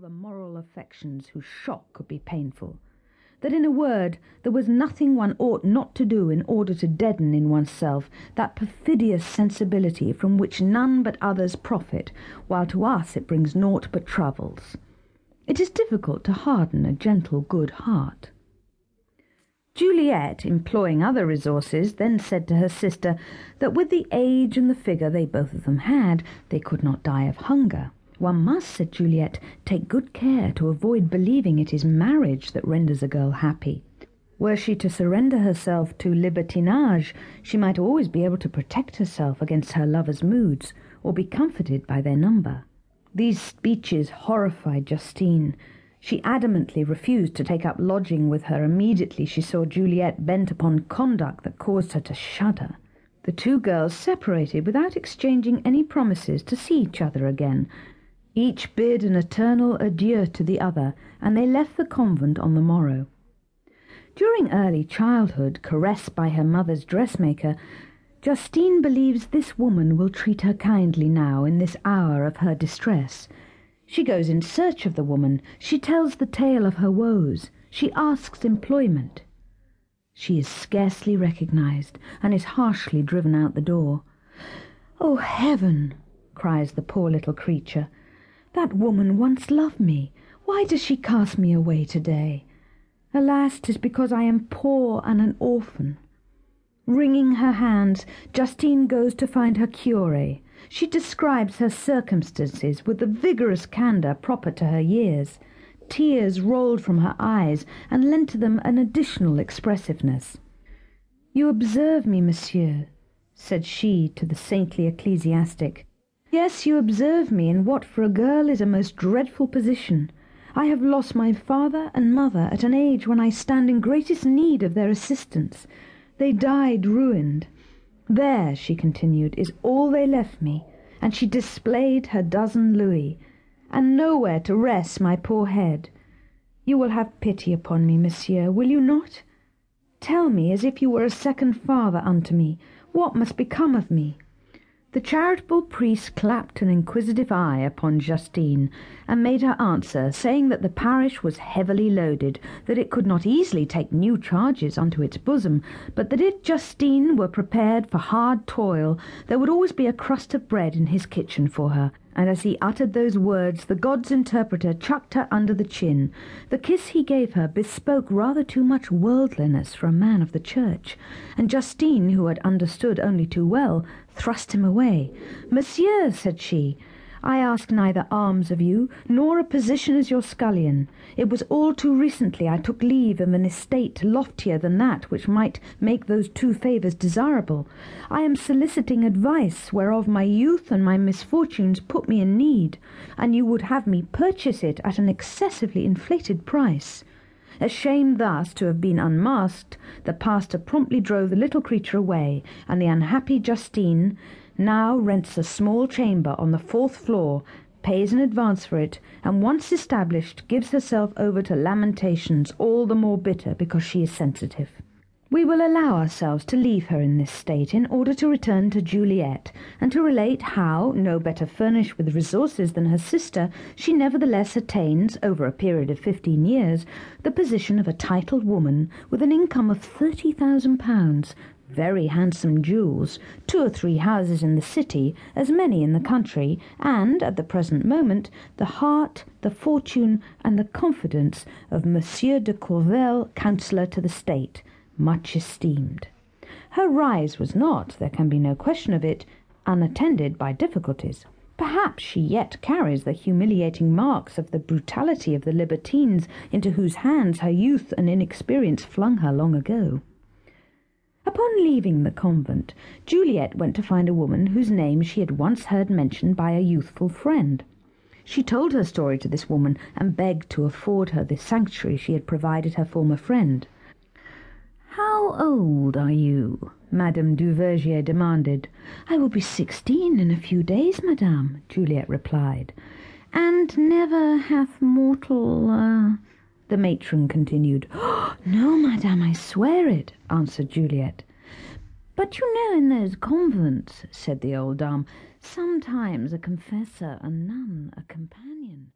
the moral affections whose shock could be painful. That, in a word, there was nothing one ought not to do in order to deaden in oneself that perfidious sensibility from which none but others profit, while to us it brings naught but troubles. It is difficult to harden a gentle, good heart. Juliet, employing other resources, then said to her sister that with the age and the figure they both of them had, they could not die of hunger. One must, said Juliet, take good care to avoid believing it is marriage that renders a girl happy. Were she to surrender herself to libertinage, she might always be able to protect herself against her lover's moods, or be comforted by their number. These speeches horrified Justine. She adamantly refused to take up lodging with her immediately she saw Juliet bent upon conduct that caused her to shudder. The two girls separated without exchanging any promises to see each other again. Each bid an eternal adieu to the other, and they left the convent on the morrow. During early childhood, caressed by her mother's dressmaker, Justine believes this woman will treat her kindly now in this hour of her distress. She goes in search of the woman. She tells the tale of her woes. She asks employment. She is scarcely recognized, and is harshly driven out the door. Oh, heaven! cries the poor little creature. That woman once loved me. Why does she cast me away today? Alas, 'tis because I am poor and an orphan. Wringing her hands, Justine goes to find her curé. She describes her circumstances with the vigorous candour proper to her years. Tears rolled from her eyes and lent to them an additional expressiveness. You observe me, monsieur, said she to the saintly ecclesiastic. Yes, you observe me in what for a girl is a most dreadful position. I have lost my father and mother at an age when I stand in greatest need of their assistance. They died ruined. There, she continued, is all they left me, and she displayed her dozen louis, and nowhere to rest my poor head. You will have pity upon me, monsieur, will you not? Tell me, as if you were a second father unto me, what must become of me? The charitable priest clapped an inquisitive eye upon Justine, and made her answer, saying that the parish was heavily loaded, that it could not easily take new charges unto its bosom, but that if Justine were prepared for hard toil, there would always be a crust of bread in his kitchen for her, and as he uttered those words, the god's interpreter chucked her under the chin. The kiss he gave her bespoke rather too much worldliness for a man of the church, and Justine, who had understood only too well, thrust him away. Monsieur, said she, I ask neither alms of you, nor a position as your scullion. It was all too recently I took leave of an estate loftier than that which might make those two favours desirable. I am soliciting advice, whereof my youth and my misfortunes put me in need, and you would have me purchase it at an excessively inflated price. Ashamed thus to have been unmasked, the pastor promptly drove the little creature away, and the unhappy Justine now rents a small chamber on the fourth floor, pays an advance for it, and once established gives herself over to lamentations all the more bitter because she is sensitive. We will allow ourselves to leave her in this state in order to return to Juliet, and to relate how, no better furnished with resources than her sister, she nevertheless attains, over a period of fifteen years, the position of a titled woman with an income of thirty thousand pounds, very handsome jewels, two or three houses in the city, as many in the country, and, at the present moment, the heart, the fortune, and the confidence of Monsieur de Corville, Councillor to the State, much esteemed. Her rise was not, there can be no question of it, unattended by difficulties. Perhaps she yet carries the humiliating marks of the brutality of the libertines into whose hands her youth and inexperience flung her long ago. Upon leaving the convent, Juliet went to find a woman whose name she had once heard mentioned by a youthful friend. She told her story to this woman and begged to afford her the sanctuary she had provided her former friend. How old are you? Madame Duvergier demanded. I will be sixteen in a few days, madame, Juliet replied. And never hath mortal, uh, the matron continued. No, madame, I swear it, answered Juliet. But you know in those convents, said the old dame, sometimes a confessor, a nun, a companion.